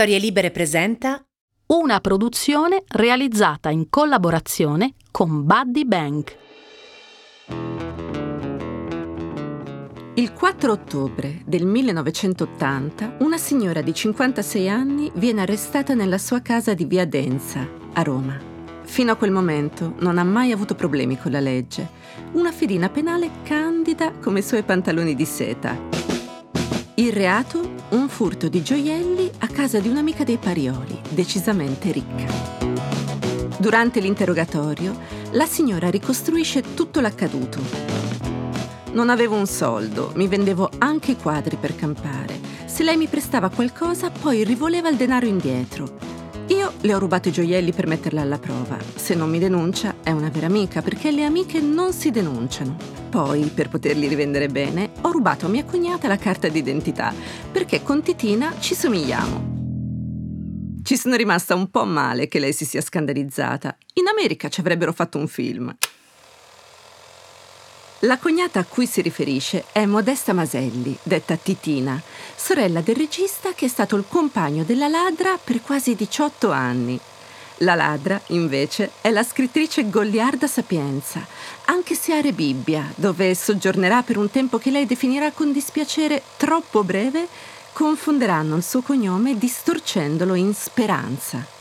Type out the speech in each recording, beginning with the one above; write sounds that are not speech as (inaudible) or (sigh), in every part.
Storie Libere presenta una produzione realizzata in collaborazione con Buddy Bank. Il 4 ottobre del 1980 una signora di 56 anni viene arrestata nella sua casa di Via Denza, a Roma. Fino a quel momento non ha mai avuto problemi con la legge. Una fedina penale candida come i suoi pantaloni di seta. Il reato? Un furto di gioielli a casa di un'amica dei Parioli, decisamente ricca. Durante l'interrogatorio, la signora ricostruisce tutto l'accaduto. Non avevo un soldo, mi vendevo anche i quadri per campare. Se lei mi prestava qualcosa, poi rivoleva il denaro indietro. Io le ho rubato i gioielli per metterla alla prova. Se non mi denuncia, è una vera amica, perché le amiche non si denunciano. Poi, per poterli rivendere bene, ho rubato a mia cognata la carta d'identità, perché con Titina ci somigliamo. Ci sono rimasta un po' male che lei si sia scandalizzata. In America ci avrebbero fatto un film. La cognata a cui si riferisce è Modesta Maselli, detta Titina, sorella del regista che è stato il compagno della ladra per quasi 18 anni. La ladra, invece, è la scrittrice Goliarda Sapienza, anche se a Rebibbia, dove soggiornerà per un tempo che lei definirà con dispiacere troppo breve, confonderanno il suo cognome distorcendolo in Speranza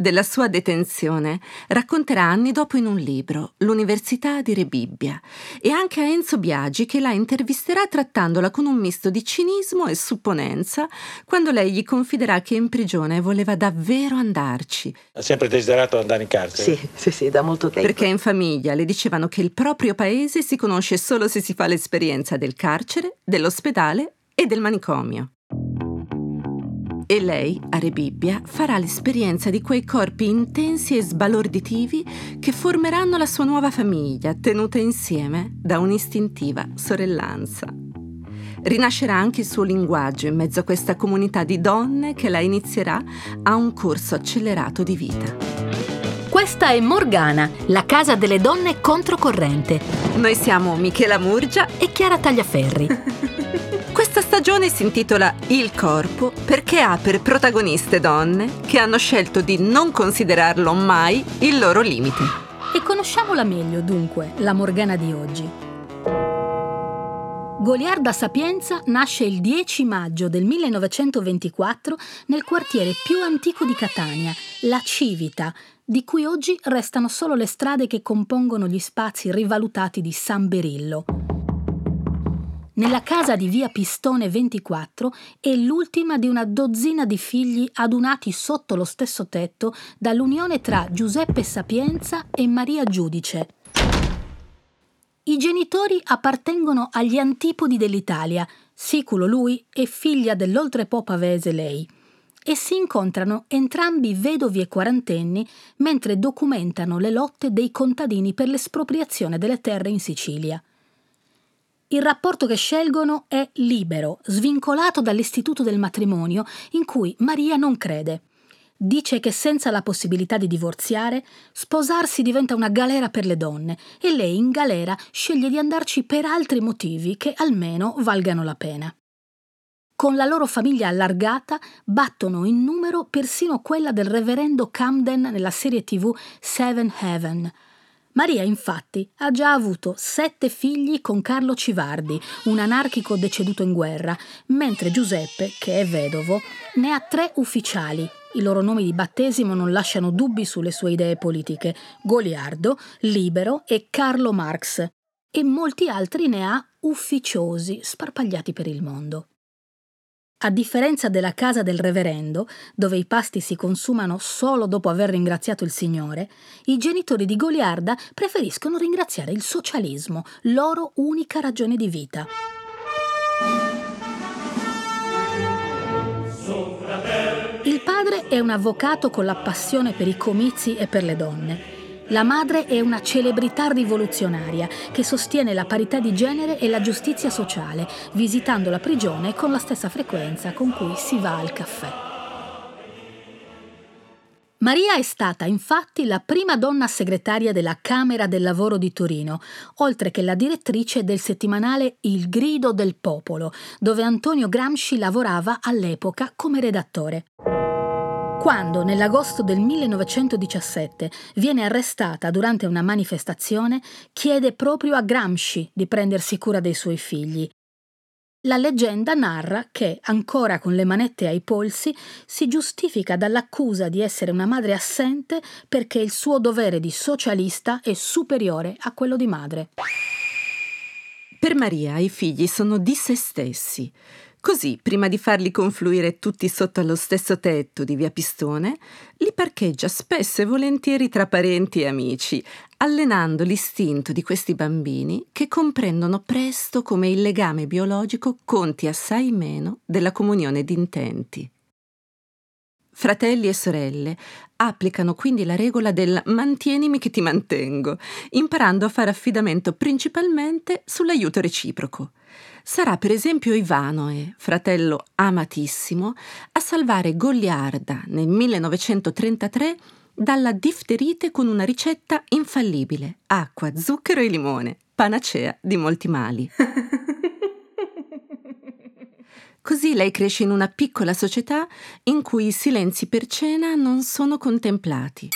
della sua detenzione racconterà anni dopo in un libro, L'Università di Rebibbia, e anche a Enzo Biagi che la intervisterà trattandola con un misto di cinismo e supponenza quando lei gli confiderà che in prigione voleva davvero andarci. Ha sempre desiderato andare in carcere? Sì, sì, sì, da molto tempo. Perché in famiglia le dicevano che il proprio paese si conosce solo se si fa l'esperienza del carcere, dell'ospedale e del manicomio. E lei, a Rebibbia, farà l'esperienza di quei corpi intensi e sbalorditivi che formeranno la sua nuova famiglia, tenuta insieme da un'istintiva sorellanza. Rinascerà anche il suo linguaggio in mezzo a questa comunità di donne che la inizierà a un corso accelerato di vita. Questa è Morgana, la casa delle donne controcorrente. Noi siamo Michela Murgia e Chiara Tagliaferri. (laughs) Questa stagione si intitola Il corpo perché ha per protagoniste donne che hanno scelto di non considerarlo mai il loro limite. E conosciamola meglio, dunque, la Morgana di oggi. Goliarda Sapienza nasce il 10 maggio del 1924 nel quartiere più antico di Catania, la Civita, di cui oggi restano solo le strade che compongono gli spazi rivalutati di San Berillo. Nella casa di via Pistone 24 è l'ultima di una dozzina di figli adunati sotto lo stesso tetto dall'unione tra Giuseppe Sapienza e Maria Giudice. I genitori appartengono agli antipodi dell'Italia, siculo lui e figlia dell'oltrepo pavese lei, e si incontrano entrambi vedovi e quarantenni mentre documentano le lotte dei contadini per l'espropriazione delle terre in Sicilia. Il rapporto che scelgono è libero, svincolato dall'istituto del matrimonio, in cui Maria non crede. Dice che senza la possibilità di divorziare, sposarsi diventa una galera per le donne e lei in galera sceglie di andarci per altri motivi che almeno valgano la pena. Con la loro famiglia allargata battono in numero persino quella del reverendo Camden nella serie tv Seven Heaven, Maria, infatti, ha già avuto sette figli con Carlo Civardi, un anarchico deceduto in guerra, mentre Giuseppe, che è vedovo, ne ha tre ufficiali. I loro nomi di battesimo non lasciano dubbi sulle sue idee politiche: Goliardo, Libero e Carlo Marx. E molti altri ne ha ufficiosi, sparpagliati per il mondo. A differenza della casa del reverendo, dove i pasti si consumano solo dopo aver ringraziato il Signore, i genitori di Goliarda preferiscono ringraziare il socialismo, loro unica ragione di vita. Il padre è un avvocato con la passione per i comizi e per le donne. La madre è una celebrità rivoluzionaria che sostiene la parità di genere e la giustizia sociale, visitando la prigione con la stessa frequenza con cui si va al caffè. Maria è stata infatti la prima donna segretaria della Camera del Lavoro di Torino, oltre che la direttrice del settimanale Il Grido del Popolo, dove Antonio Gramsci lavorava all'epoca come redattore. Quando, nell'agosto del 1917, viene arrestata durante una manifestazione, chiede proprio a Gramsci di prendersi cura dei suoi figli la leggenda narra che, ancora con le manette ai polsi, si giustifica dall'accusa di essere una madre assente perché il suo dovere di socialista è superiore a quello di madre. Per Maria i figli sono di se stessi. Così, prima di farli confluire tutti sotto allo stesso tetto di via Pistone, li parcheggia spesso e volentieri tra parenti e amici, allenando l'istinto di questi bambini che comprendono presto come il legame biologico conti assai meno della comunione d'intenti. Fratelli e sorelle applicano quindi la regola del mantienimi che ti mantengo, imparando a fare affidamento principalmente sull'aiuto reciproco. Sarà per esempio Ivanoe, fratello amatissimo, a salvare Goliarda nel 1933 dalla difterite con una ricetta infallibile: acqua, zucchero e limone, panacea di molti mali. (laughs) Così lei cresce in una piccola società in cui i silenzi per cena non sono contemplati.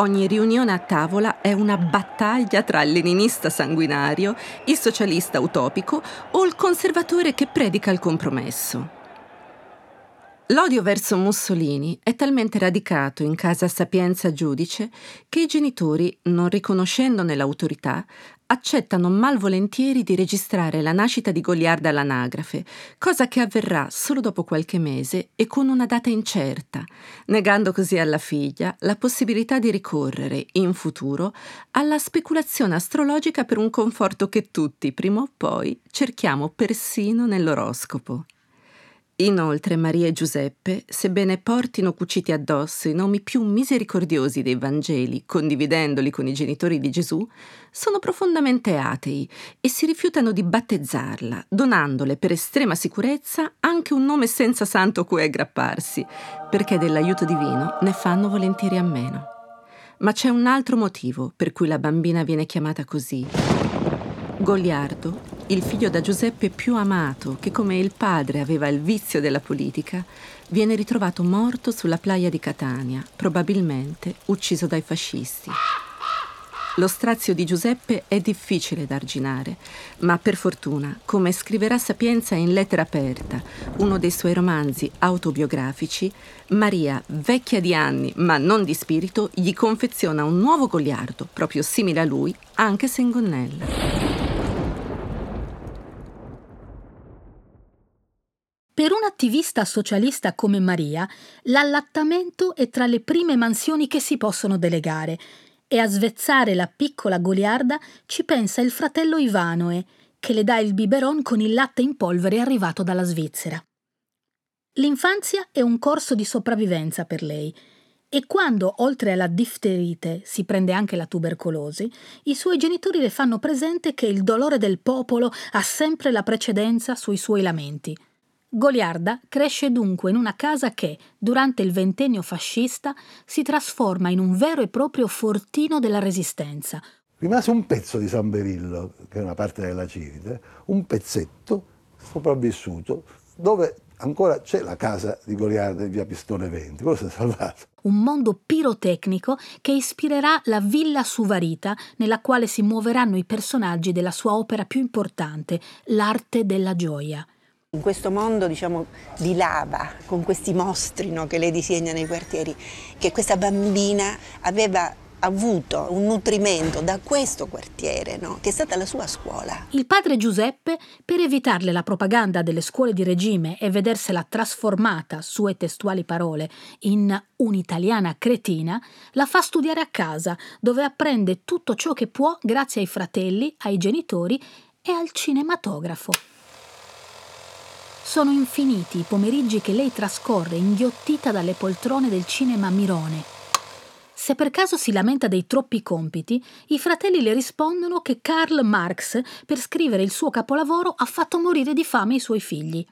Ogni riunione a tavola è una battaglia tra il leninista sanguinario, il socialista utopico o il conservatore che predica il compromesso. L'odio verso Mussolini è talmente radicato in casa Sapienza giudice che i genitori, non riconoscendone l'autorità, accettano malvolentieri di registrare la nascita di Goliarda all'anagrafe, cosa che avverrà solo dopo qualche mese e con una data incerta, negando così alla figlia la possibilità di ricorrere, in futuro, alla speculazione astrologica per un conforto che tutti, prima o poi, cerchiamo persino nell'oroscopo. Inoltre Maria e Giuseppe, sebbene portino cuciti addosso i nomi più misericordiosi dei Vangeli, condividendoli con i genitori di Gesù, sono profondamente atei e si rifiutano di battezzarla, donandole per estrema sicurezza anche un nome senza santo cui aggrapparsi, perché dell'aiuto divino ne fanno volentieri a meno. Ma c'è un altro motivo per cui la bambina viene chiamata così. Goliardo il figlio da Giuseppe più amato, che come il padre aveva il vizio della politica, viene ritrovato morto sulla playa di Catania, probabilmente ucciso dai fascisti. Lo strazio di Giuseppe è difficile da arginare, ma per fortuna, come scriverà Sapienza in Lettera aperta, uno dei suoi romanzi autobiografici, Maria, vecchia di anni ma non di spirito, gli confeziona un nuovo goliardo, proprio simile a lui, anche se in gonnella. Per un attivista socialista come Maria, l'allattamento è tra le prime mansioni che si possono delegare e a svezzare la piccola goliarda ci pensa il fratello Ivanoe, che le dà il biberon con il latte in polvere arrivato dalla Svizzera. L'infanzia è un corso di sopravvivenza per lei e quando, oltre alla difterite, si prende anche la tubercolosi, i suoi genitori le fanno presente che il dolore del popolo ha sempre la precedenza sui suoi lamenti. Goliarda cresce dunque in una casa che, durante il ventennio fascista, si trasforma in un vero e proprio fortino della resistenza. Rimase un pezzo di San Berillo, che è una parte della Cirite, un pezzetto sopravvissuto, dove ancora c'è la casa di Goliarda in via Pistone 20, quello si è salvato. Un mondo pirotecnico che ispirerà la Villa Suvarita, nella quale si muoveranno i personaggi della sua opera più importante, l'arte della gioia. In questo mondo diciamo, di lava, con questi mostri no, che lei disegna nei quartieri, che questa bambina aveva avuto un nutrimento da questo quartiere, no? che è stata la sua scuola. Il padre Giuseppe, per evitarle la propaganda delle scuole di regime e vedersela trasformata, sue testuali parole, in un'italiana cretina, la fa studiare a casa, dove apprende tutto ciò che può grazie ai fratelli, ai genitori e al cinematografo. Sono infiniti i pomeriggi che lei trascorre inghiottita dalle poltrone del cinema Mirone. Se per caso si lamenta dei troppi compiti, i fratelli le rispondono che Karl Marx, per scrivere il suo capolavoro, ha fatto morire di fame i suoi figli.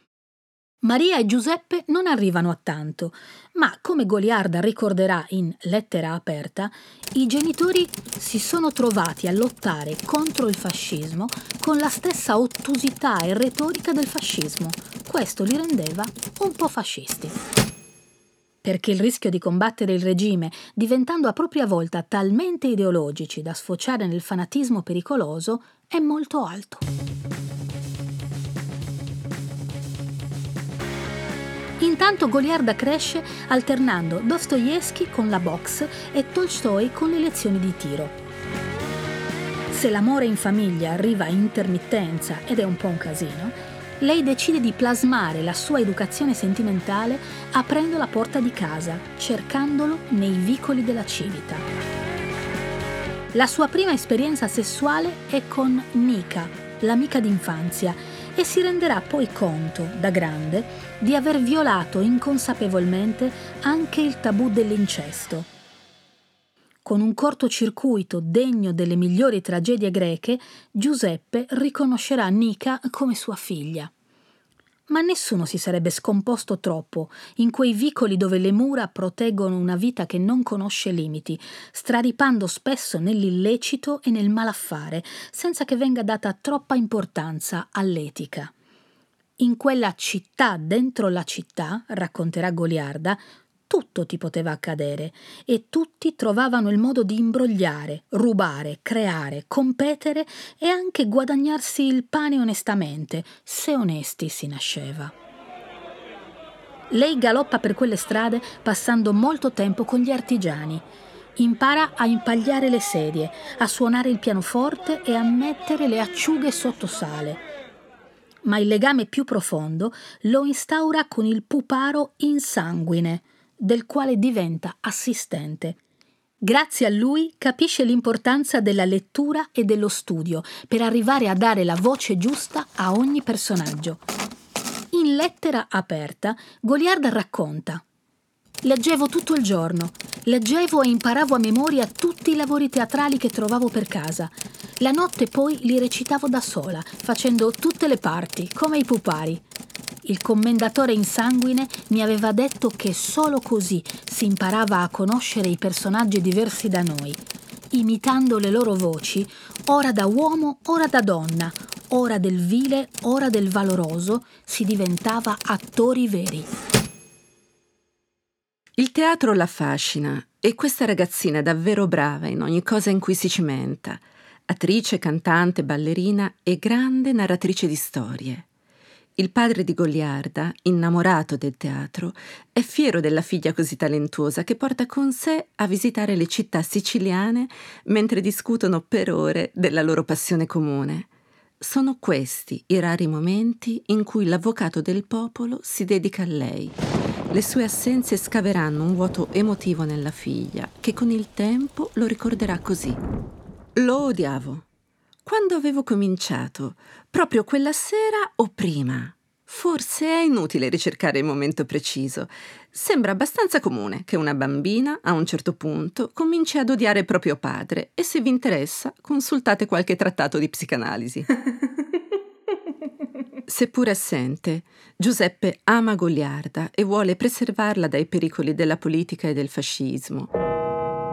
Maria e Giuseppe non arrivano a tanto, ma come Goliarda ricorderà in Lettera aperta, i genitori si sono trovati a lottare contro il fascismo con la stessa ottusità e retorica del fascismo. Questo li rendeva un po' fascisti. Perché il rischio di combattere il regime, diventando a propria volta talmente ideologici da sfociare nel fanatismo pericoloso, è molto alto. Intanto Goliarda cresce alternando Dostoevsky con la box e Tolstoi con le lezioni di tiro. Se l'amore in famiglia arriva a intermittenza ed è un po' un casino, lei decide di plasmare la sua educazione sentimentale aprendo la porta di casa, cercandolo nei vicoli della civita. La sua prima esperienza sessuale è con Nika, l'amica d'infanzia, e si renderà poi conto, da grande, di aver violato inconsapevolmente anche il tabù dell'incesto. Con un cortocircuito degno delle migliori tragedie greche, Giuseppe riconoscerà Nica come sua figlia ma nessuno si sarebbe scomposto troppo in quei vicoli dove le mura proteggono una vita che non conosce limiti, straripando spesso nell'illecito e nel malaffare, senza che venga data troppa importanza all'etica. In quella città dentro la città, racconterà Goliarda, tutto ti poteva accadere e tutti trovavano il modo di imbrogliare, rubare, creare, competere e anche guadagnarsi il pane onestamente, se onesti si nasceva. Lei galoppa per quelle strade passando molto tempo con gli artigiani. Impara a impagliare le sedie, a suonare il pianoforte e a mettere le acciughe sotto sale. Ma il legame più profondo lo instaura con il puparo in sanguine, del quale diventa assistente. Grazie a lui capisce l'importanza della lettura e dello studio per arrivare a dare la voce giusta a ogni personaggio. In lettera aperta, Goliarda racconta Leggevo tutto il giorno, leggevo e imparavo a memoria tutti i lavori teatrali che trovavo per casa. La notte poi li recitavo da sola, facendo tutte le parti, come i pupari il commendatore in sanguine mi aveva detto che solo così si imparava a conoscere i personaggi diversi da noi, imitando le loro voci, ora da uomo, ora da donna, ora del vile, ora del valoroso, si diventava attori veri. Il teatro l'affascina e questa ragazzina è davvero brava in ogni cosa in cui si cimenta. Attrice, cantante, ballerina e grande narratrice di storie. Il padre di Goliarda, innamorato del teatro, è fiero della figlia così talentuosa che porta con sé a visitare le città siciliane mentre discutono per ore della loro passione comune. Sono questi i rari momenti in cui l'avvocato del popolo si dedica a lei. Le sue assenze scaveranno un vuoto emotivo nella figlia, che con il tempo lo ricorderà così. Lo odiavo. Quando avevo cominciato? Proprio quella sera o prima? Forse è inutile ricercare il momento preciso. Sembra abbastanza comune che una bambina, a un certo punto, cominci ad odiare proprio padre e se vi interessa, consultate qualche trattato di psicanalisi. (laughs) Seppur assente, Giuseppe ama Goliarda e vuole preservarla dai pericoli della politica e del fascismo.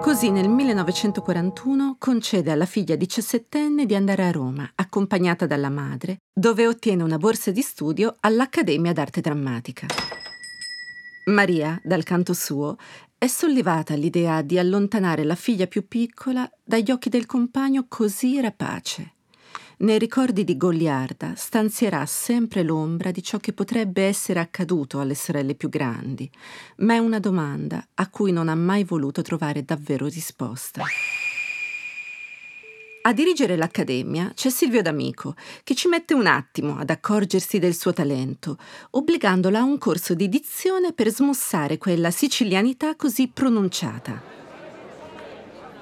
Così nel 1941 concede alla figlia diciassettenne di andare a Roma, accompagnata dalla madre, dove ottiene una borsa di studio all'Accademia d'Arte Drammatica. Maria, dal canto suo, è sollevata all'idea di allontanare la figlia più piccola dagli occhi del compagno così rapace nei ricordi di Goliarda stanzierà sempre l'ombra di ciò che potrebbe essere accaduto alle sorelle più grandi, ma è una domanda a cui non ha mai voluto trovare davvero risposta. A dirigere l'Accademia c'è Silvio D'Amico, che ci mette un attimo ad accorgersi del suo talento, obbligandola a un corso di dizione per smussare quella sicilianità così pronunciata.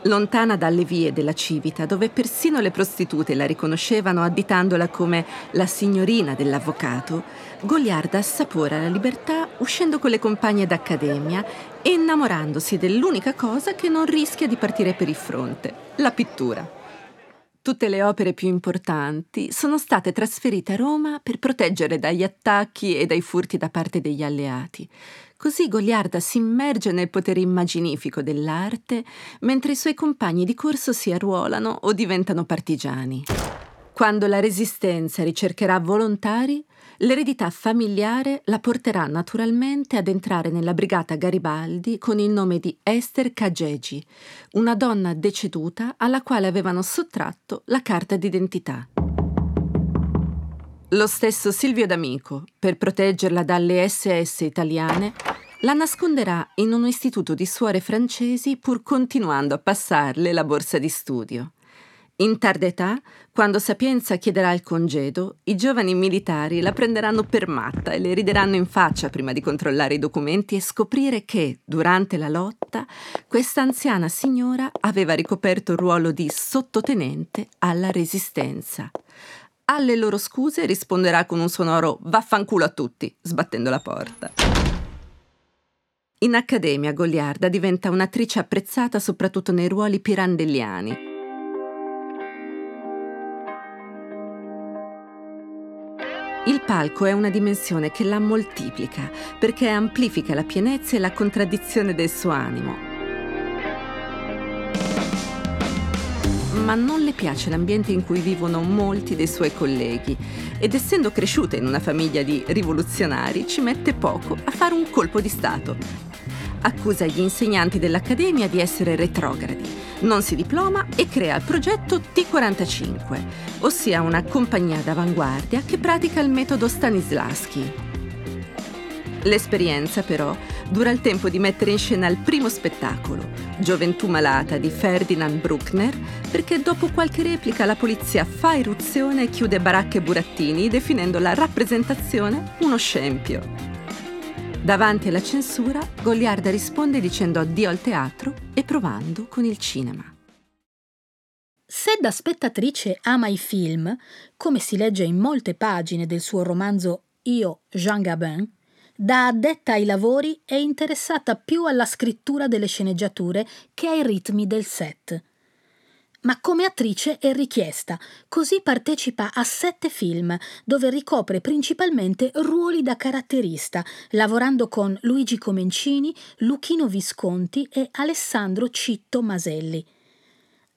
Lontana dalle vie della Civita, dove persino le prostitute la riconoscevano additandola come la signorina dell'avvocato, Goliarda assapora la libertà uscendo con le compagne d'accademia e innamorandosi dell'unica cosa che non rischia di partire per il fronte, la pittura. Tutte le opere più importanti sono state trasferite a Roma per proteggere dagli attacchi e dai furti da parte degli alleati. Così Goliarda si immerge nel potere immaginifico dell'arte, mentre i suoi compagni di corso si arruolano o diventano partigiani. Quando la resistenza ricercherà volontari, l'eredità familiare la porterà naturalmente ad entrare nella brigata Garibaldi con il nome di Esther Cagegi, una donna deceduta alla quale avevano sottratto la carta d'identità. Lo stesso Silvio D'Amico, per proteggerla dalle SS italiane, la nasconderà in un istituto di suore francesi pur continuando a passarle la borsa di studio. In tarda età, quando Sapienza chiederà il congedo, i giovani militari la prenderanno per matta e le rideranno in faccia prima di controllare i documenti e scoprire che, durante la lotta, questa anziana signora aveva ricoperto il ruolo di sottotenente alla Resistenza. Alle loro scuse risponderà con un sonoro vaffanculo a tutti, sbattendo la porta. In accademia Goliarda diventa un'attrice apprezzata soprattutto nei ruoli pirandelliani Il palco è una dimensione che la moltiplica perché amplifica la pienezza e la contraddizione del suo animo. Ma non le piace l'ambiente in cui vivono molti dei suoi colleghi ed essendo cresciuta in una famiglia di rivoluzionari ci mette poco a fare un colpo di Stato. Accusa gli insegnanti dell'Accademia di essere retrogradi non si diploma e crea il progetto T45, ossia una compagnia d'avanguardia che pratica il metodo Stanislavski. L'esperienza, però, dura il tempo di mettere in scena il primo spettacolo, Gioventù malata di Ferdinand Bruckner, perché dopo qualche replica la polizia fa irruzione e chiude baracche e burattini, definendo la rappresentazione uno scempio. Davanti alla censura, Goliarda risponde dicendo addio al teatro e provando con il cinema. Se da spettatrice ama i film, come si legge in molte pagine del suo romanzo Io, Jean Gabin, da addetta ai lavori è interessata più alla scrittura delle sceneggiature che ai ritmi del set ma come attrice è richiesta, così partecipa a sette film, dove ricopre principalmente ruoli da caratterista, lavorando con Luigi Comencini, Luchino Visconti e Alessandro Citto Maselli.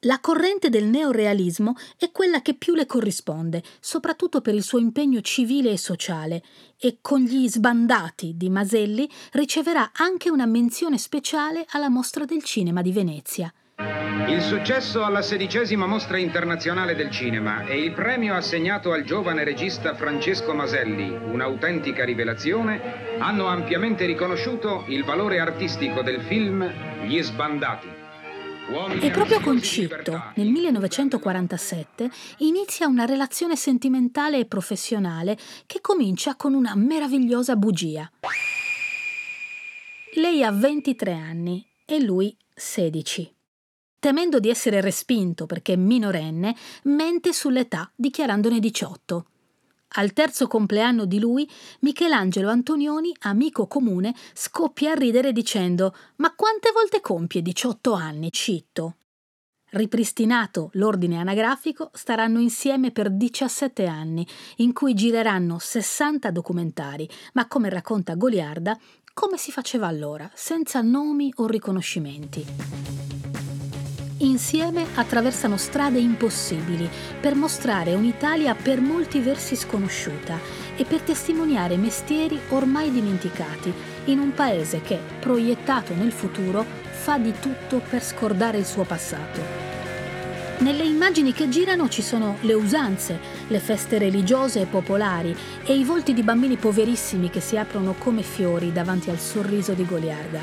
La corrente del neorealismo è quella che più le corrisponde, soprattutto per il suo impegno civile e sociale, e con gli sbandati di Maselli riceverà anche una menzione speciale alla Mostra del Cinema di Venezia. Il successo alla sedicesima mostra internazionale del cinema e il premio assegnato al giovane regista Francesco Maselli, un'autentica rivelazione, hanno ampiamente riconosciuto il valore artistico del film Gli Sbandati. E proprio con Citto, nel 1947, inizia una relazione sentimentale e professionale che comincia con una meravigliosa bugia. Lei ha 23 anni e lui 16 temendo di essere respinto perché minorenne, mente sull'età dichiarandone 18. Al terzo compleanno di lui, Michelangelo Antonioni, amico comune, scoppia a ridere dicendo Ma quante volte compie 18 anni, Citto? Ripristinato l'ordine anagrafico, staranno insieme per 17 anni, in cui gireranno 60 documentari, ma come racconta Goliarda, come si faceva allora, senza nomi o riconoscimenti. Insieme attraversano strade impossibili per mostrare un'Italia per molti versi sconosciuta e per testimoniare mestieri ormai dimenticati in un paese che, proiettato nel futuro, fa di tutto per scordare il suo passato. Nelle immagini che girano ci sono le usanze, le feste religiose e popolari e i volti di bambini poverissimi che si aprono come fiori davanti al sorriso di Goliarda.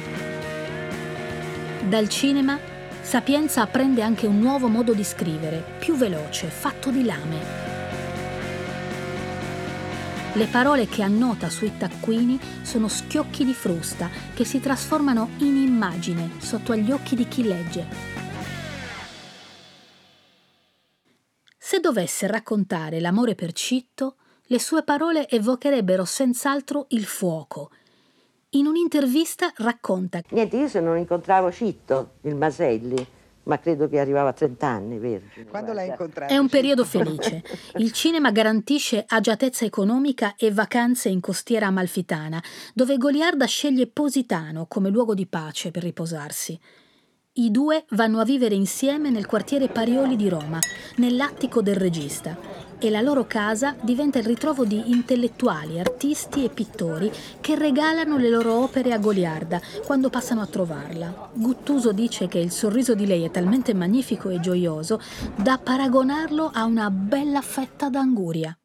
Dal cinema Sapienza apprende anche un nuovo modo di scrivere, più veloce, fatto di lame. Le parole che annota sui taccuini sono schiocchi di frusta che si trasformano in immagine sotto agli occhi di chi legge. Se dovesse raccontare l'amore per Citto, le sue parole evocherebbero senz'altro il fuoco, in un'intervista racconta: Niente, io se non incontravo Citto, il Maselli, ma credo che arrivava a 30 anni, vergine. Quando l'hai incontrata? È un periodo felice. Il cinema garantisce agiatezza economica e vacanze in costiera amalfitana, dove Goliarda sceglie Positano come luogo di pace per riposarsi. I due vanno a vivere insieme nel quartiere Parioli di Roma, nell'attico del regista, e la loro casa diventa il ritrovo di intellettuali, artisti e pittori che regalano le loro opere a Goliarda quando passano a trovarla. Guttuso dice che il sorriso di lei è talmente magnifico e gioioso da paragonarlo a una bella fetta d'anguria.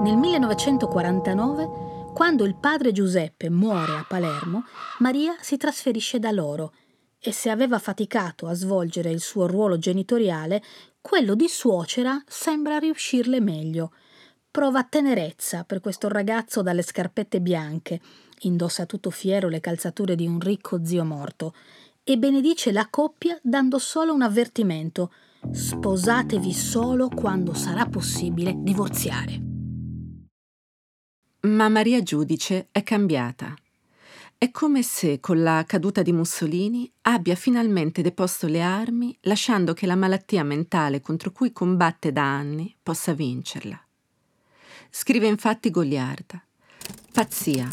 Nel 1949, quando il padre Giuseppe muore a Palermo, Maria si trasferisce da loro e se aveva faticato a svolgere il suo ruolo genitoriale, quello di suocera sembra riuscirle meglio. Prova tenerezza per questo ragazzo dalle scarpette bianche, indossa tutto fiero le calzature di un ricco zio morto, e benedice la coppia dando solo un avvertimento. Sposatevi solo quando sarà possibile divorziare. Ma Maria Giudice è cambiata. È come se con la caduta di Mussolini abbia finalmente deposto le armi, lasciando che la malattia mentale contro cui combatte da anni possa vincerla. Scrive infatti Goliarda. Pazzia.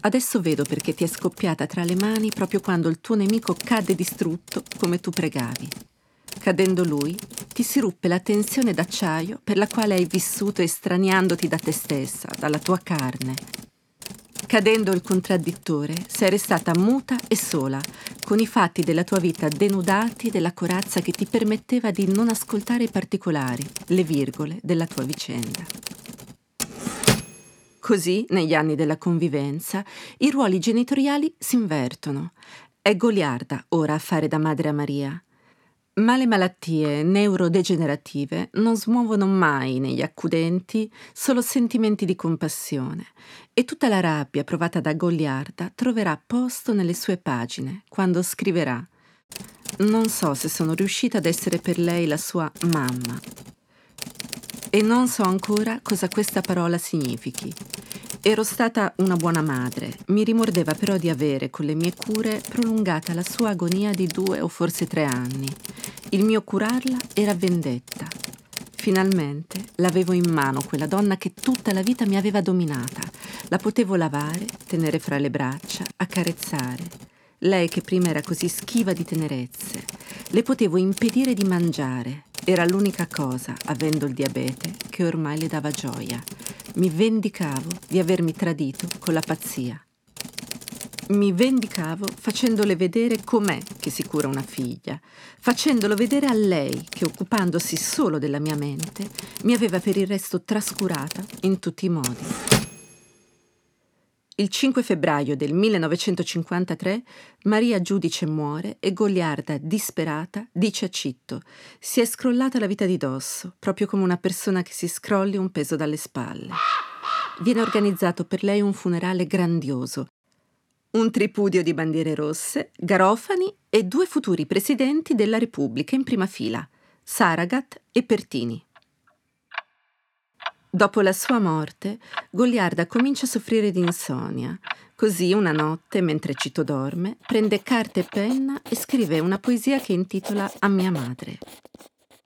Adesso vedo perché ti è scoppiata tra le mani proprio quando il tuo nemico cadde distrutto come tu pregavi. Cadendo lui, ti si ruppe la tensione d'acciaio per la quale hai vissuto estraniandoti da te stessa, dalla tua carne, Cadendo il contraddittore, sei restata muta e sola, con i fatti della tua vita denudati della corazza che ti permetteva di non ascoltare i particolari, le virgole della tua vicenda. Così, negli anni della convivenza, i ruoli genitoriali si invertono. È Goliarda ora a fare da madre a Maria. Ma le malattie neurodegenerative non smuovono mai negli accudenti solo sentimenti di compassione e tutta la rabbia provata da Goliarda troverà posto nelle sue pagine quando scriverà Non so se sono riuscita ad essere per lei la sua mamma. E non so ancora cosa questa parola significhi. Ero stata una buona madre, mi rimordeva però di avere, con le mie cure, prolungata la sua agonia di due o forse tre anni. Il mio curarla era vendetta. Finalmente l'avevo in mano quella donna che tutta la vita mi aveva dominata. La potevo lavare, tenere fra le braccia, accarezzare. Lei che prima era così schiva di tenerezze. Le potevo impedire di mangiare. Era l'unica cosa, avendo il diabete, che ormai le dava gioia mi vendicavo di avermi tradito con la pazzia. Mi vendicavo facendole vedere com'è che si cura una figlia, facendolo vedere a lei che, occupandosi solo della mia mente, mi aveva per il resto trascurata in tutti i modi. Il 5 febbraio del 1953 Maria Giudice muore e Goliarda, disperata, dice a Citto: Si è scrollata la vita di dosso, proprio come una persona che si scrolli un peso dalle spalle. Viene organizzato per lei un funerale grandioso. Un tripudio di bandiere rosse, garofani e due futuri presidenti della Repubblica in prima fila, Saragat e Pertini. Dopo la sua morte, Goliarda comincia a soffrire di insonnia. Così una notte, mentre Cito dorme, prende carta e penna e scrive una poesia che intitola A mia madre.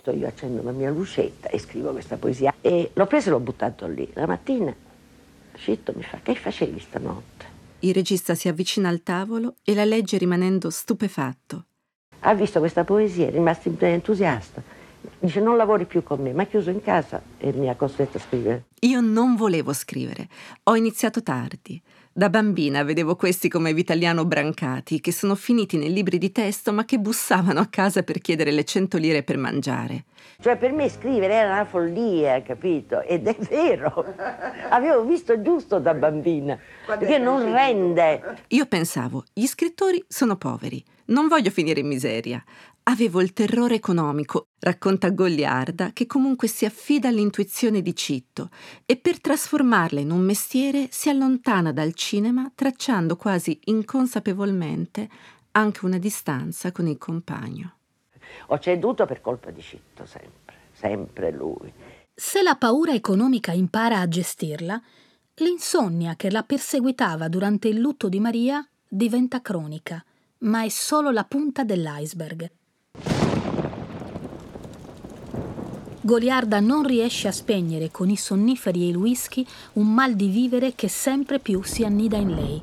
Io accendo la mia lucetta e scrivo questa poesia e l'ho preso e l'ho buttato lì. La mattina Cito mi fa, che facevi stanotte? Il regista si avvicina al tavolo e la legge rimanendo stupefatto. Ha visto questa poesia, è rimasto entusiasta Dice non lavori più con me, mi ha chiuso in casa e mi ha costretto a scrivere. Io non volevo scrivere, ho iniziato tardi. Da bambina vedevo questi come Vitaliano Brancati, che sono finiti nei libri di testo ma che bussavano a casa per chiedere le cento lire per mangiare. Cioè per me scrivere era una follia, capito? Ed è vero, avevo visto giusto da bambina, perché non rende. Io pensavo, gli scrittori sono poveri, non voglio finire in miseria. Avevo il terrore economico, racconta Goliarda, che comunque si affida all'intuizione di Citto e per trasformarla in un mestiere si allontana dal cinema tracciando quasi inconsapevolmente anche una distanza con il compagno. Ho ceduto per colpa di Citto sempre, sempre lui. Se la paura economica impara a gestirla, l'insonnia che la perseguitava durante il lutto di Maria diventa cronica ma è solo la punta dell'iceberg. Goliarda non riesce a spegnere con i sonniferi e il whisky un mal di vivere che sempre più si annida in lei.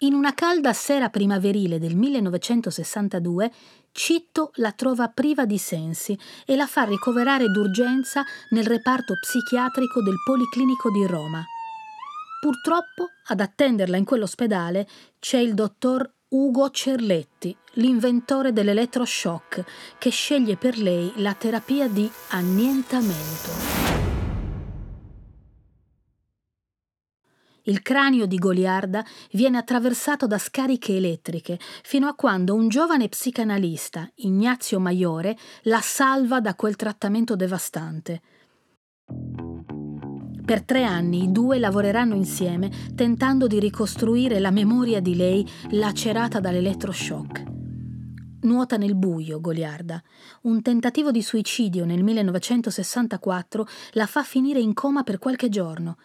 In una calda sera primaverile del 1962, Citto la trova priva di sensi e la fa ricoverare d'urgenza nel reparto psichiatrico del Policlinico di Roma. Purtroppo, ad attenderla in quell'ospedale c'è il dottor Ugo Cerletti, l'inventore dell'elettroshock, che sceglie per lei la terapia di annientamento. Il cranio di Goliarda viene attraversato da scariche elettriche fino a quando un giovane psicanalista, Ignazio Maiore, la salva da quel trattamento devastante. Per tre anni i due lavoreranno insieme tentando di ricostruire la memoria di lei lacerata dall'elettroshock. Nuota nel buio Goliarda. Un tentativo di suicidio nel 1964 la fa finire in coma per qualche giorno.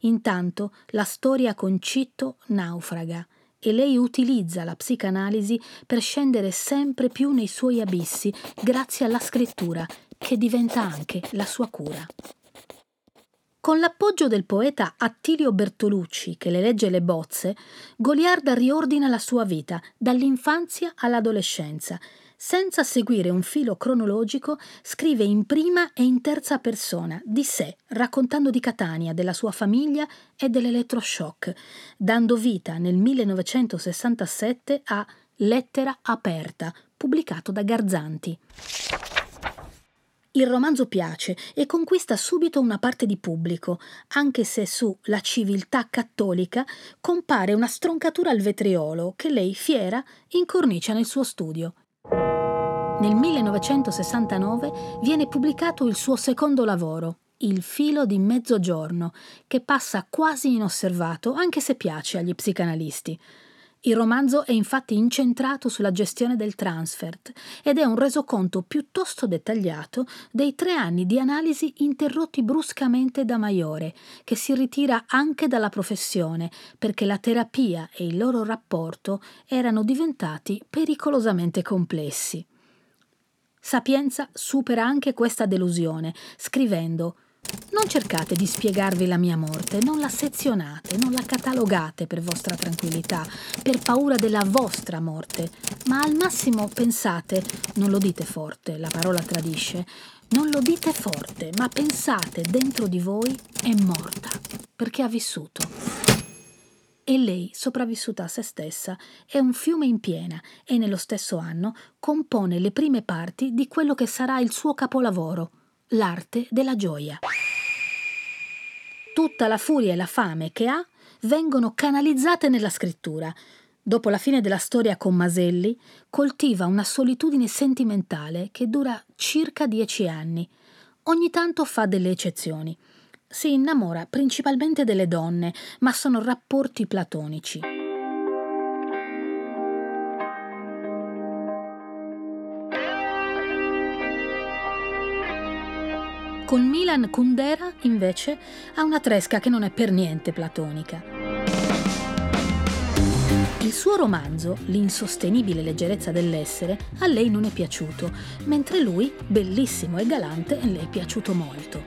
Intanto la storia con Citto naufraga e lei utilizza la psicanalisi per scendere sempre più nei suoi abissi grazie alla scrittura, che diventa anche la sua cura. Con l'appoggio del poeta Attilio Bertolucci, che le legge le bozze, Goliarda riordina la sua vita, dall'infanzia all'adolescenza, senza seguire un filo cronologico, scrive in prima e in terza persona di sé, raccontando di Catania, della sua famiglia e dell'elettroshock, dando vita nel 1967 a Lettera aperta, pubblicato da Garzanti. Il romanzo piace e conquista subito una parte di pubblico, anche se su La civiltà cattolica compare una stroncatura al vetriolo che lei, fiera, incornicia nel suo studio. Nel 1969 viene pubblicato il suo secondo lavoro, Il filo di mezzogiorno, che passa quasi inosservato anche se piace agli psicanalisti. Il romanzo è infatti incentrato sulla gestione del transfert ed è un resoconto piuttosto dettagliato dei tre anni di analisi interrotti bruscamente da Maiore, che si ritira anche dalla professione perché la terapia e il loro rapporto erano diventati pericolosamente complessi. Sapienza supera anche questa delusione, scrivendo non cercate di spiegarvi la mia morte, non la sezionate, non la catalogate per vostra tranquillità, per paura della vostra morte, ma al massimo pensate, non lo dite forte, la parola tradisce, non lo dite forte, ma pensate dentro di voi è morta, perché ha vissuto. E lei, sopravvissuta a se stessa, è un fiume in piena e nello stesso anno compone le prime parti di quello che sarà il suo capolavoro, l'arte della gioia. Tutta la furia e la fame che ha vengono canalizzate nella scrittura. Dopo la fine della storia con Maselli, coltiva una solitudine sentimentale che dura circa dieci anni. Ogni tanto fa delle eccezioni si innamora principalmente delle donne, ma sono rapporti platonici. Con Milan Kundera, invece, ha una tresca che non è per niente platonica. Il suo romanzo, L'insostenibile leggerezza dell'essere, a lei non è piaciuto, mentre lui, bellissimo e galante, le è piaciuto molto.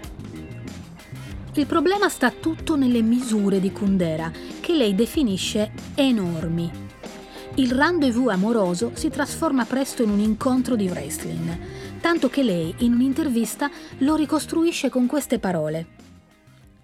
Il problema sta tutto nelle misure di Kundera, che lei definisce enormi. Il rendezvous amoroso si trasforma presto in un incontro di wrestling, tanto che lei in un'intervista lo ricostruisce con queste parole.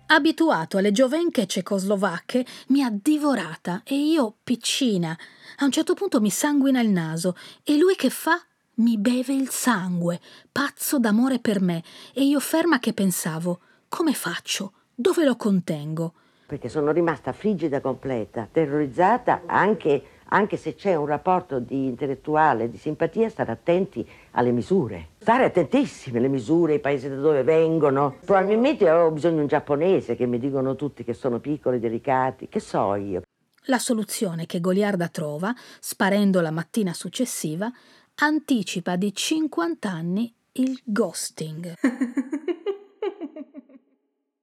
Abituato alle giovenche cecoslovacche, mi ha divorata e io, piccina, a un certo punto mi sanguina il naso e lui che fa? Mi beve il sangue, pazzo d'amore per me, e io ferma che pensavo, come faccio? Dove lo contengo? Perché sono rimasta frigida completa, terrorizzata, anche, anche se c'è un rapporto di intellettuale, di simpatia, stare attenti alle misure. Stare attentissime alle misure, i paesi da dove vengono. Probabilmente avevo bisogno di un giapponese che mi dicono tutti che sono piccoli, delicati, che so io. La soluzione che Goliarda trova, sparendo la mattina successiva, anticipa di 50 anni il ghosting.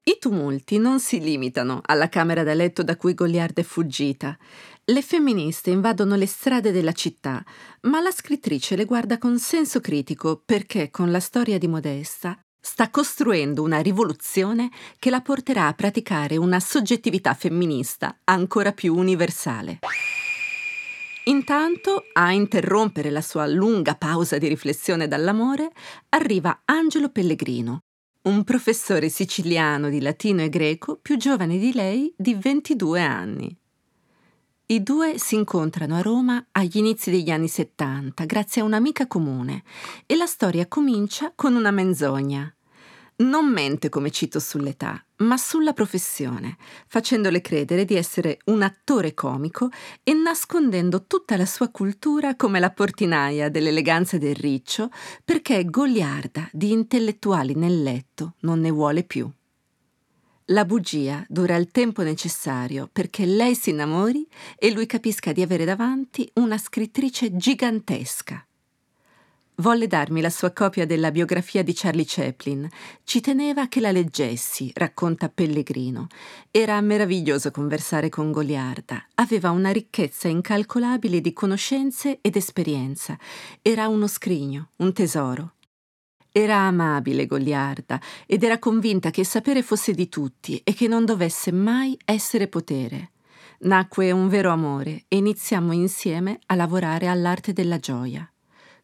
I tumulti non si limitano alla camera da letto da cui Goliarda è fuggita. Le femministe invadono le strade della città, ma la scrittrice le guarda con senso critico perché con la storia di Modesta sta costruendo una rivoluzione che la porterà a praticare una soggettività femminista ancora più universale. Intanto, a interrompere la sua lunga pausa di riflessione dall'amore, arriva Angelo Pellegrino, un professore siciliano di latino e greco più giovane di lei di 22 anni. I due si incontrano a Roma agli inizi degli anni 70 grazie a un'amica comune e la storia comincia con una menzogna. Non mente come cito sull'età, ma sulla professione, facendole credere di essere un attore comico e nascondendo tutta la sua cultura come la portinaia dell'eleganza del riccio, perché goliarda di intellettuali nel letto non ne vuole più. La bugia dura il tempo necessario perché lei si innamori e lui capisca di avere davanti una scrittrice gigantesca. Volle darmi la sua copia della biografia di Charlie Chaplin. Ci teneva che la leggessi, racconta Pellegrino. Era meraviglioso conversare con Goliarda. Aveva una ricchezza incalcolabile di conoscenze ed esperienza. Era uno scrigno, un tesoro. Era amabile Goliarda ed era convinta che sapere fosse di tutti e che non dovesse mai essere potere. Nacque un vero amore e iniziammo insieme a lavorare all'arte della gioia.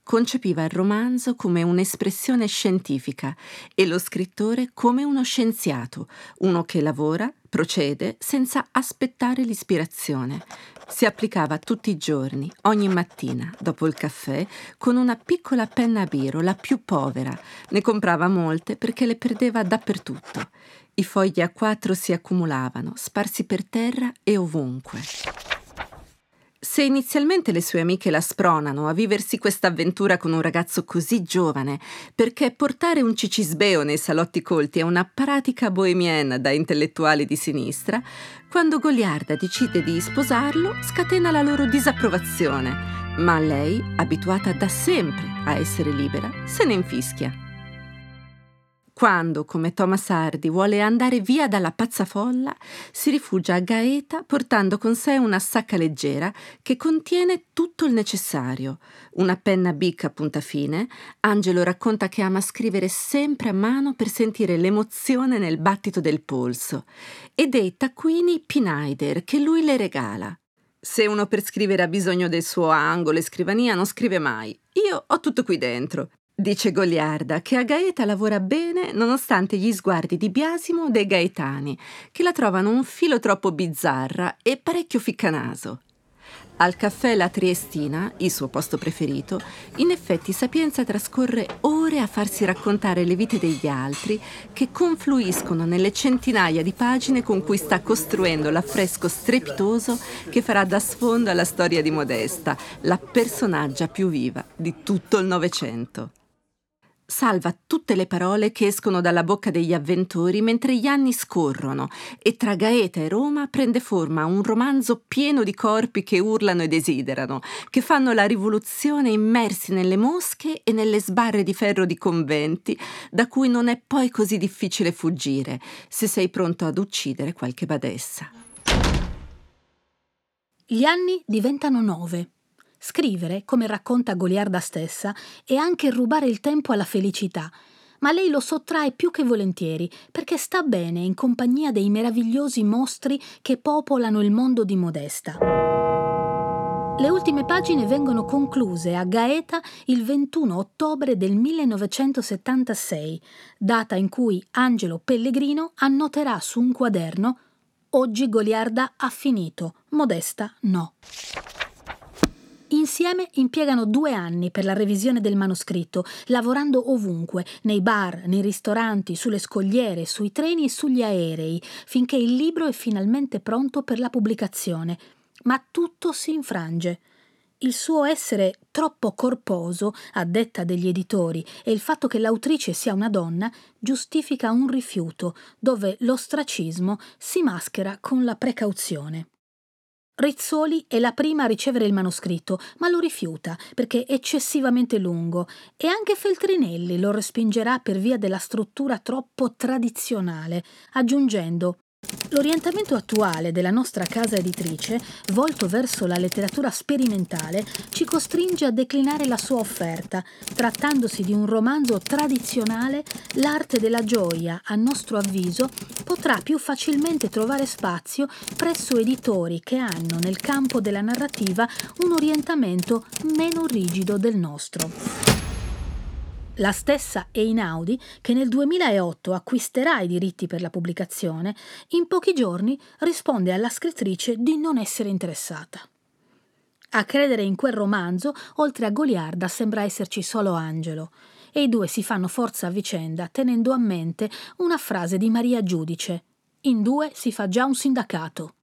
Concepiva il romanzo come un'espressione scientifica e lo scrittore come uno scienziato, uno che lavora, procede senza aspettare l'ispirazione. Si applicava tutti i giorni, ogni mattina, dopo il caffè, con una piccola penna a biro, la più povera. Ne comprava molte perché le perdeva dappertutto. I fogli a quattro si accumulavano, sparsi per terra e ovunque. Se inizialmente le sue amiche la spronano a viversi questa avventura con un ragazzo così giovane, perché portare un cicisbeo nei salotti colti è una pratica bohemienne da intellettuali di sinistra, quando Goliarda decide di sposarlo, scatena la loro disapprovazione. Ma lei, abituata da sempre a essere libera, se ne infischia. Quando, come Thomas Hardy, vuole andare via dalla pazza folla, si rifugia a Gaeta portando con sé una sacca leggera che contiene tutto il necessario. Una penna bic a punta fine. Angelo racconta che ama scrivere sempre a mano per sentire l'emozione nel battito del polso. E dei taccuini Pinaider che lui le regala. Se uno per scrivere ha bisogno del suo angolo e scrivania, non scrive mai. Io ho tutto qui dentro. Dice Goliarda che a Gaeta lavora bene nonostante gli sguardi di biasimo dei gaetani, che la trovano un filo troppo bizzarra e parecchio ficcanaso. Al caffè La Triestina, il suo posto preferito, in effetti Sapienza trascorre ore a farsi raccontare le vite degli altri che confluiscono nelle centinaia di pagine con cui sta costruendo l'affresco strepitoso che farà da sfondo alla storia di Modesta, la personaggia più viva di tutto il Novecento salva tutte le parole che escono dalla bocca degli avventori mentre gli anni scorrono e tra Gaeta e Roma prende forma un romanzo pieno di corpi che urlano e desiderano, che fanno la rivoluzione immersi nelle mosche e nelle sbarre di ferro di conventi, da cui non è poi così difficile fuggire se sei pronto ad uccidere qualche badessa. Gli anni diventano nove. Scrivere, come racconta Goliarda stessa, è anche rubare il tempo alla felicità, ma lei lo sottrae più che volentieri, perché sta bene in compagnia dei meravigliosi mostri che popolano il mondo di Modesta. Le ultime pagine vengono concluse a Gaeta il 21 ottobre del 1976, data in cui Angelo Pellegrino annoterà su un quaderno Oggi Goliarda ha finito, Modesta no. Insieme impiegano due anni per la revisione del manoscritto, lavorando ovunque, nei bar, nei ristoranti, sulle scogliere, sui treni e sugli aerei, finché il libro è finalmente pronto per la pubblicazione. Ma tutto si infrange. Il suo essere troppo corposo, a detta degli editori, e il fatto che l'autrice sia una donna giustifica un rifiuto, dove l'ostracismo si maschera con la precauzione. Rizzoli è la prima a ricevere il manoscritto, ma lo rifiuta perché è eccessivamente lungo e anche Feltrinelli lo respingerà per via della struttura troppo tradizionale, aggiungendo L'orientamento attuale della nostra casa editrice, volto verso la letteratura sperimentale, ci costringe a declinare la sua offerta. Trattandosi di un romanzo tradizionale, l'arte della gioia, a nostro avviso, potrà più facilmente trovare spazio presso editori che hanno nel campo della narrativa un orientamento meno rigido del nostro. La stessa Einaudi, che nel 2008 acquisterà i diritti per la pubblicazione, in pochi giorni risponde alla scrittrice di non essere interessata. A credere in quel romanzo, oltre a Goliarda, sembra esserci solo Angelo, e i due si fanno forza a vicenda tenendo a mente una frase di Maria Giudice. In due si fa già un sindacato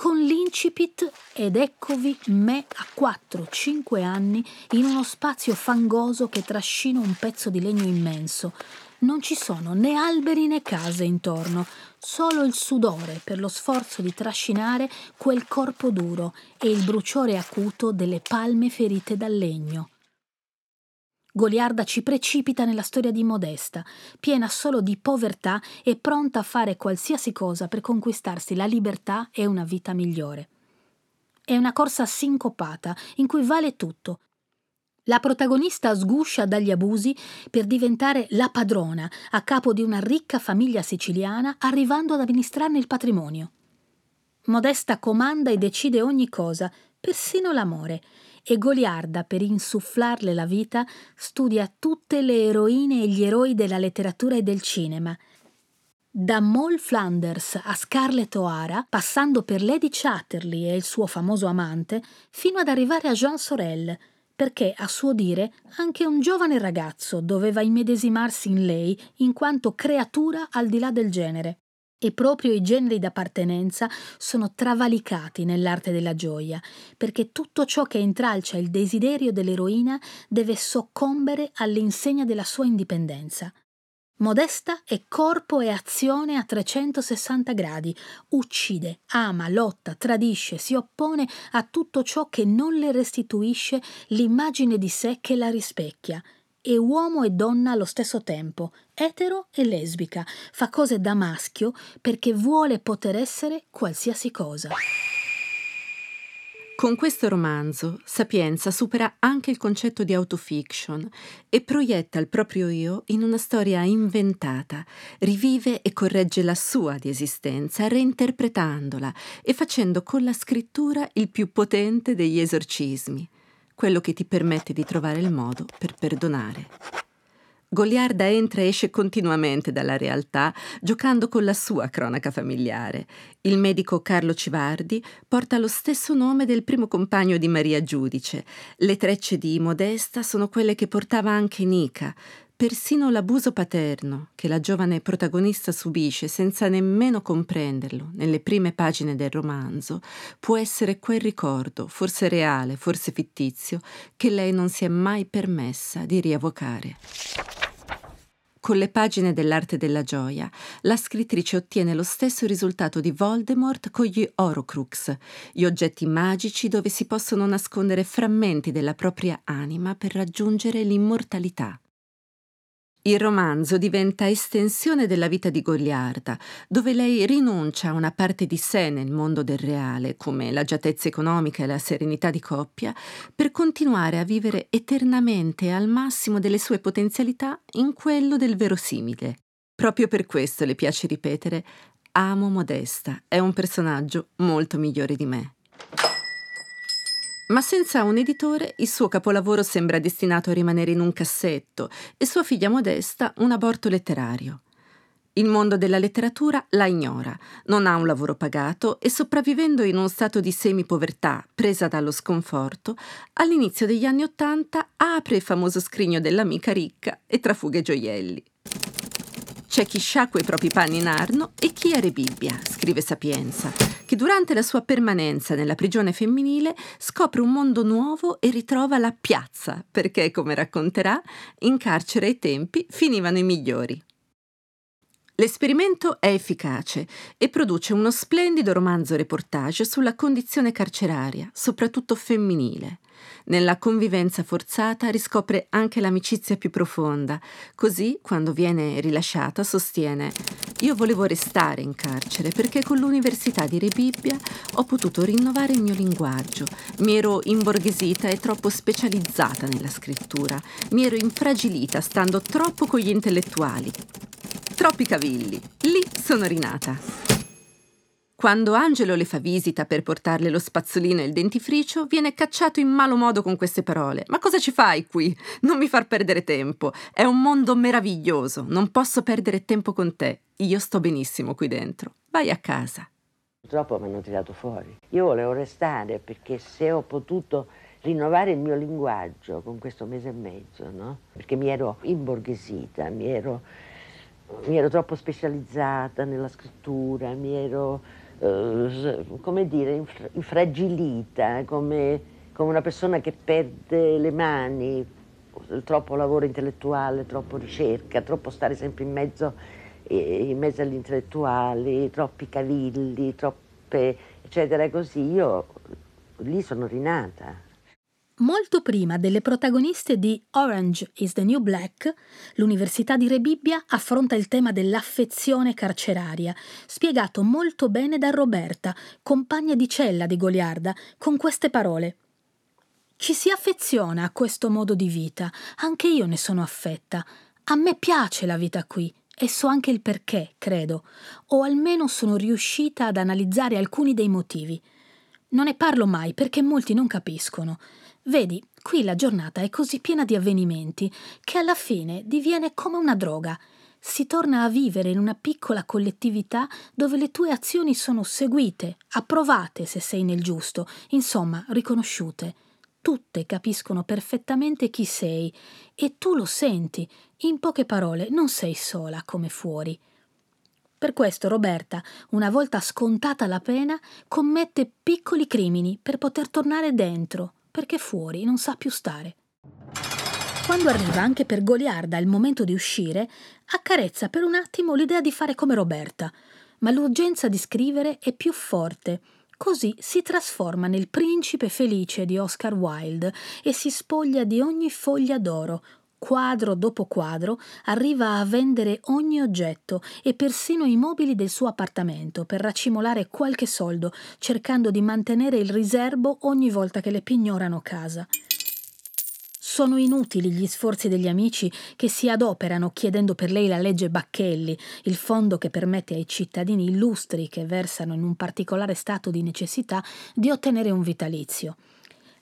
con l'incipit ed eccovi me a 4-5 anni in uno spazio fangoso che trascina un pezzo di legno immenso. Non ci sono né alberi né case intorno, solo il sudore per lo sforzo di trascinare quel corpo duro e il bruciore acuto delle palme ferite dal legno. Goliarda ci precipita nella storia di Modesta, piena solo di povertà e pronta a fare qualsiasi cosa per conquistarsi la libertà e una vita migliore. È una corsa sincopata in cui vale tutto. La protagonista sguscia dagli abusi per diventare la padrona a capo di una ricca famiglia siciliana, arrivando ad amministrarne il patrimonio. Modesta comanda e decide ogni cosa, persino l'amore, e goliarda per insufflarle la vita studia tutte le eroine e gli eroi della letteratura e del cinema. Da Moll Flanders a Scarlett O'Hara, passando per Lady Chatterley e il suo famoso amante, fino ad arrivare a Jean Sorel, perché, a suo dire, anche un giovane ragazzo doveva immedesimarsi in lei in quanto creatura al di là del genere e proprio i generi d'appartenenza sono travalicati nell'arte della gioia, perché tutto ciò che intralcia il desiderio dell'eroina deve soccombere all'insegna della sua indipendenza. Modesta è corpo e azione a 360 gradi, uccide, ama, lotta, tradisce, si oppone a tutto ciò che non le restituisce l'immagine di sé che la rispecchia è uomo e donna allo stesso tempo, etero e lesbica, fa cose da maschio perché vuole poter essere qualsiasi cosa. Con questo romanzo, Sapienza supera anche il concetto di autofiction e proietta il proprio io in una storia inventata, rivive e corregge la sua di esistenza, reinterpretandola e facendo con la scrittura il più potente degli esorcismi quello che ti permette di trovare il modo per perdonare. Goliarda entra e esce continuamente dalla realtà, giocando con la sua cronaca familiare. Il medico Carlo Civardi porta lo stesso nome del primo compagno di Maria Giudice. Le trecce di Modesta sono quelle che portava anche Nica, Persino l'abuso paterno che la giovane protagonista subisce senza nemmeno comprenderlo nelle prime pagine del romanzo può essere quel ricordo, forse reale, forse fittizio, che lei non si è mai permessa di rievocare. Con le pagine dell'arte della gioia, la scrittrice ottiene lo stesso risultato di Voldemort con gli Horocrux, gli oggetti magici dove si possono nascondere frammenti della propria anima per raggiungere l'immortalità. Il romanzo diventa estensione della vita di Goliarda, dove lei rinuncia a una parte di sé nel mondo del reale, come l'agiatezza economica e la serenità di coppia, per continuare a vivere eternamente al massimo delle sue potenzialità in quello del verosimile. Proprio per questo le piace ripetere Amo Modesta, è un personaggio molto migliore di me. Ma senza un editore il suo capolavoro sembra destinato a rimanere in un cassetto e sua figlia Modesta un aborto letterario. Il mondo della letteratura la ignora, non ha un lavoro pagato e sopravvivendo in uno stato di semi-povertà presa dallo sconforto, all'inizio degli anni Ottanta apre il famoso scrigno dell'amica ricca e trafuga gioielli. C'è chi sciacqua i propri panni in arno e chi è Bibbia, scrive Sapienza, che durante la sua permanenza nella prigione femminile scopre un mondo nuovo e ritrova la piazza, perché, come racconterà, in carcere ai tempi finivano i migliori. L'esperimento è efficace e produce uno splendido romanzo reportage sulla condizione carceraria, soprattutto femminile. Nella convivenza forzata riscopre anche l'amicizia più profonda, così quando viene rilasciata sostiene io volevo restare in carcere perché con l'Università di Rebibbia ho potuto rinnovare il mio linguaggio, mi ero imborghesita e troppo specializzata nella scrittura, mi ero infragilita stando troppo con gli intellettuali, troppi cavilli. Lì sono rinata. Quando Angelo le fa visita per portarle lo spazzolino e il dentifricio, viene cacciato in malo modo con queste parole. Ma cosa ci fai qui? Non mi far perdere tempo. È un mondo meraviglioso. Non posso perdere tempo con te. Io sto benissimo qui dentro. Vai a casa. Purtroppo mi hanno tirato fuori. Io volevo restare perché se ho potuto rinnovare il mio linguaggio con questo mese e mezzo, no? Perché mi ero imborghesita, mi ero mi ero troppo specializzata nella scrittura, mi ero, come dire, infragilita, come, come, una persona che perde le mani, troppo lavoro intellettuale, troppo ricerca, troppo stare sempre in mezzo, in mezzo agli intellettuali, troppi cavilli, troppe, eccetera, così. Io lì sono rinata molto prima delle protagoniste di Orange is the New Black, l'Università di Rebibbia affronta il tema dell'affezione carceraria, spiegato molto bene da Roberta, compagna di cella di Goliarda, con queste parole. Ci si affeziona a questo modo di vita, anche io ne sono affetta. A me piace la vita qui e so anche il perché, credo, o almeno sono riuscita ad analizzare alcuni dei motivi. Non ne parlo mai perché molti non capiscono. Vedi, qui la giornata è così piena di avvenimenti che alla fine diviene come una droga. Si torna a vivere in una piccola collettività dove le tue azioni sono seguite, approvate se sei nel giusto, insomma, riconosciute. Tutte capiscono perfettamente chi sei e tu lo senti. In poche parole, non sei sola come fuori. Per questo Roberta, una volta scontata la pena, commette piccoli crimini per poter tornare dentro, perché fuori non sa più stare. Quando arriva anche per Goliarda il momento di uscire, accarezza per un attimo l'idea di fare come Roberta, ma l'urgenza di scrivere è più forte. Così si trasforma nel principe felice di Oscar Wilde e si spoglia di ogni foglia d'oro, quadro dopo quadro, arriva a vendere ogni oggetto e persino i mobili del suo appartamento per racimolare qualche soldo, cercando di mantenere il riservo ogni volta che le pignorano casa. Sono inutili gli sforzi degli amici che si adoperano chiedendo per lei la legge Bacchelli, il fondo che permette ai cittadini illustri che versano in un particolare stato di necessità di ottenere un vitalizio.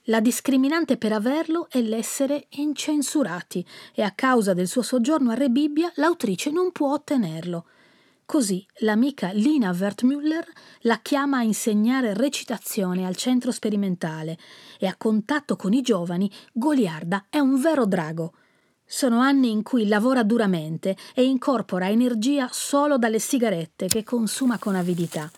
La discriminante per averlo è l'essere incensurati e a causa del suo soggiorno a Rebibbia l'autrice non può ottenerlo. Così l'amica Lina Wertmüller la chiama a insegnare recitazione al centro sperimentale e a contatto con i giovani Goliarda è un vero drago. Sono anni in cui lavora duramente e incorpora energia solo dalle sigarette che consuma con avidità.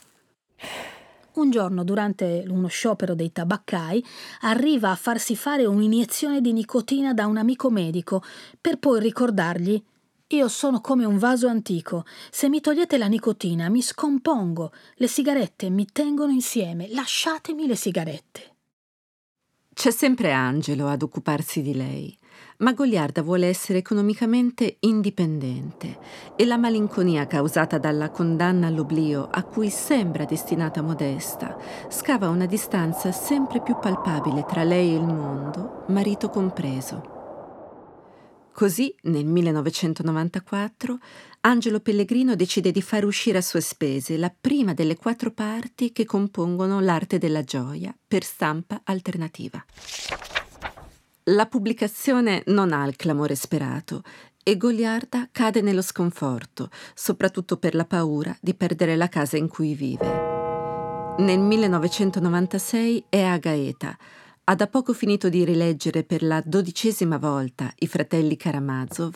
Un giorno, durante uno sciopero dei tabaccai, arriva a farsi fare un'iniezione di nicotina da un amico medico, per poi ricordargli io sono come un vaso antico. Se mi togliete la nicotina mi scompongo. Le sigarette mi tengono insieme. Lasciatemi le sigarette. C'è sempre Angelo ad occuparsi di lei ma Goliarda vuole essere economicamente indipendente e la malinconia causata dalla condanna all'oblio a cui sembra destinata Modesta scava una distanza sempre più palpabile tra lei e il mondo, marito compreso. Così, nel 1994, Angelo Pellegrino decide di far uscire a sue spese la prima delle quattro parti che compongono L'arte della gioia per stampa alternativa. La pubblicazione non ha il clamore sperato e Goliarda cade nello sconforto, soprattutto per la paura di perdere la casa in cui vive. Nel 1996 è a Gaeta. Ha da poco finito di rileggere per la dodicesima volta i fratelli Karamazov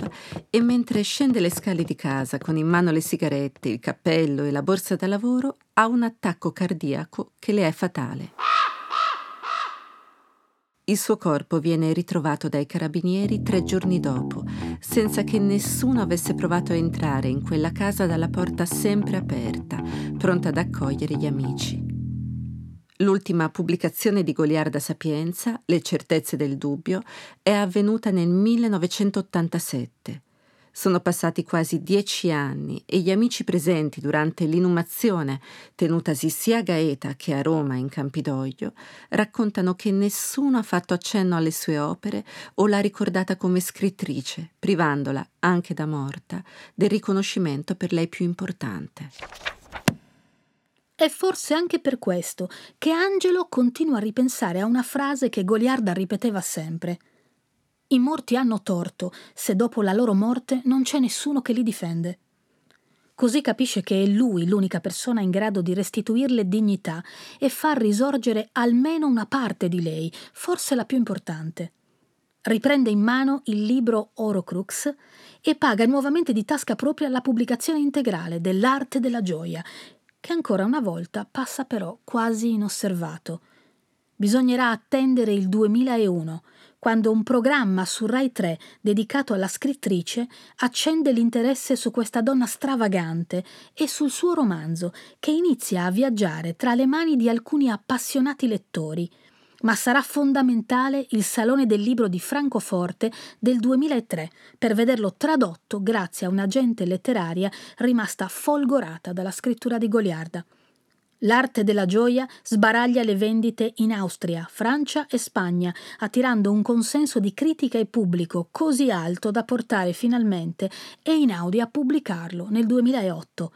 e mentre scende le scale di casa con in mano le sigarette, il cappello e la borsa da lavoro ha un attacco cardiaco che le è fatale. Il suo corpo viene ritrovato dai carabinieri tre giorni dopo, senza che nessuno avesse provato a entrare in quella casa dalla porta sempre aperta, pronta ad accogliere gli amici. L'ultima pubblicazione di Goliarda Sapienza, Le certezze del dubbio, è avvenuta nel 1987. Sono passati quasi dieci anni e gli amici presenti durante l'inumazione, tenutasi sia a Gaeta che a Roma in Campidoglio, raccontano che nessuno ha fatto accenno alle sue opere o l'ha ricordata come scrittrice, privandola, anche da morta, del riconoscimento per lei più importante. È forse anche per questo che Angelo continua a ripensare a una frase che Goliarda ripeteva sempre – i morti hanno torto se dopo la loro morte non c'è nessuno che li difende. Così capisce che è lui l'unica persona in grado di restituirle dignità e far risorgere almeno una parte di lei, forse la più importante. Riprende in mano il libro Orocrux e paga nuovamente di tasca propria la pubblicazione integrale dell'arte della gioia, che ancora una volta passa però quasi inosservato. Bisognerà attendere il 2001 quando un programma su Rai 3 dedicato alla scrittrice accende l'interesse su questa donna stravagante e sul suo romanzo, che inizia a viaggiare tra le mani di alcuni appassionati lettori. Ma sarà fondamentale il Salone del Libro di Francoforte del 2003 per vederlo tradotto grazie a un'agente letteraria rimasta folgorata dalla scrittura di Goliarda. L'arte della gioia sbaraglia le vendite in Austria, Francia e Spagna, attirando un consenso di critica e pubblico così alto da portare finalmente Einaudi a pubblicarlo nel 2008.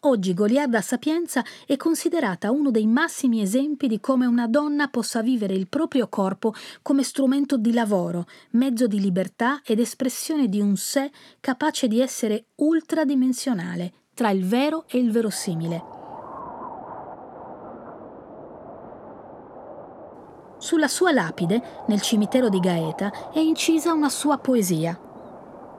Oggi Goliarda Sapienza è considerata uno dei massimi esempi di come una donna possa vivere il proprio corpo come strumento di lavoro, mezzo di libertà ed espressione di un sé capace di essere ultradimensionale tra il vero e il verosimile. Sulla sua lapide, nel cimitero di Gaeta, è incisa una sua poesia.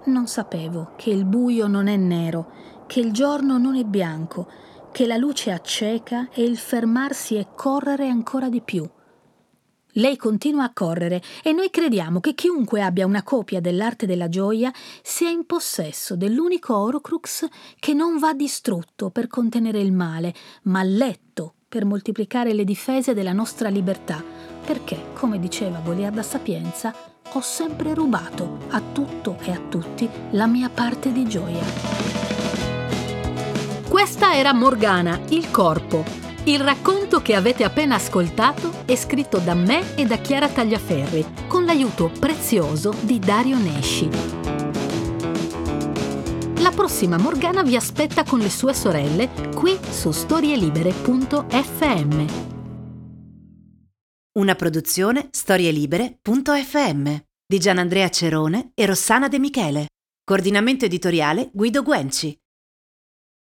Non sapevo che il buio non è nero, che il giorno non è bianco, che la luce acceca e il fermarsi è correre ancora di più. Lei continua a correre e noi crediamo che chiunque abbia una copia dell'arte della gioia sia in possesso dell'unico Orocrux che non va distrutto per contenere il male, ma letto per moltiplicare le difese della nostra libertà perché, come diceva Goliarda Sapienza, ho sempre rubato a tutto e a tutti la mia parte di gioia. Questa era Morgana, il corpo. Il racconto che avete appena ascoltato è scritto da me e da Chiara Tagliaferri, con l'aiuto prezioso di Dario Nesci. La prossima Morgana vi aspetta con le sue sorelle qui su storielibere.fm. Una produzione storielibere.fm di Gianandrea Cerone e Rossana De Michele. Coordinamento editoriale Guido Guenci.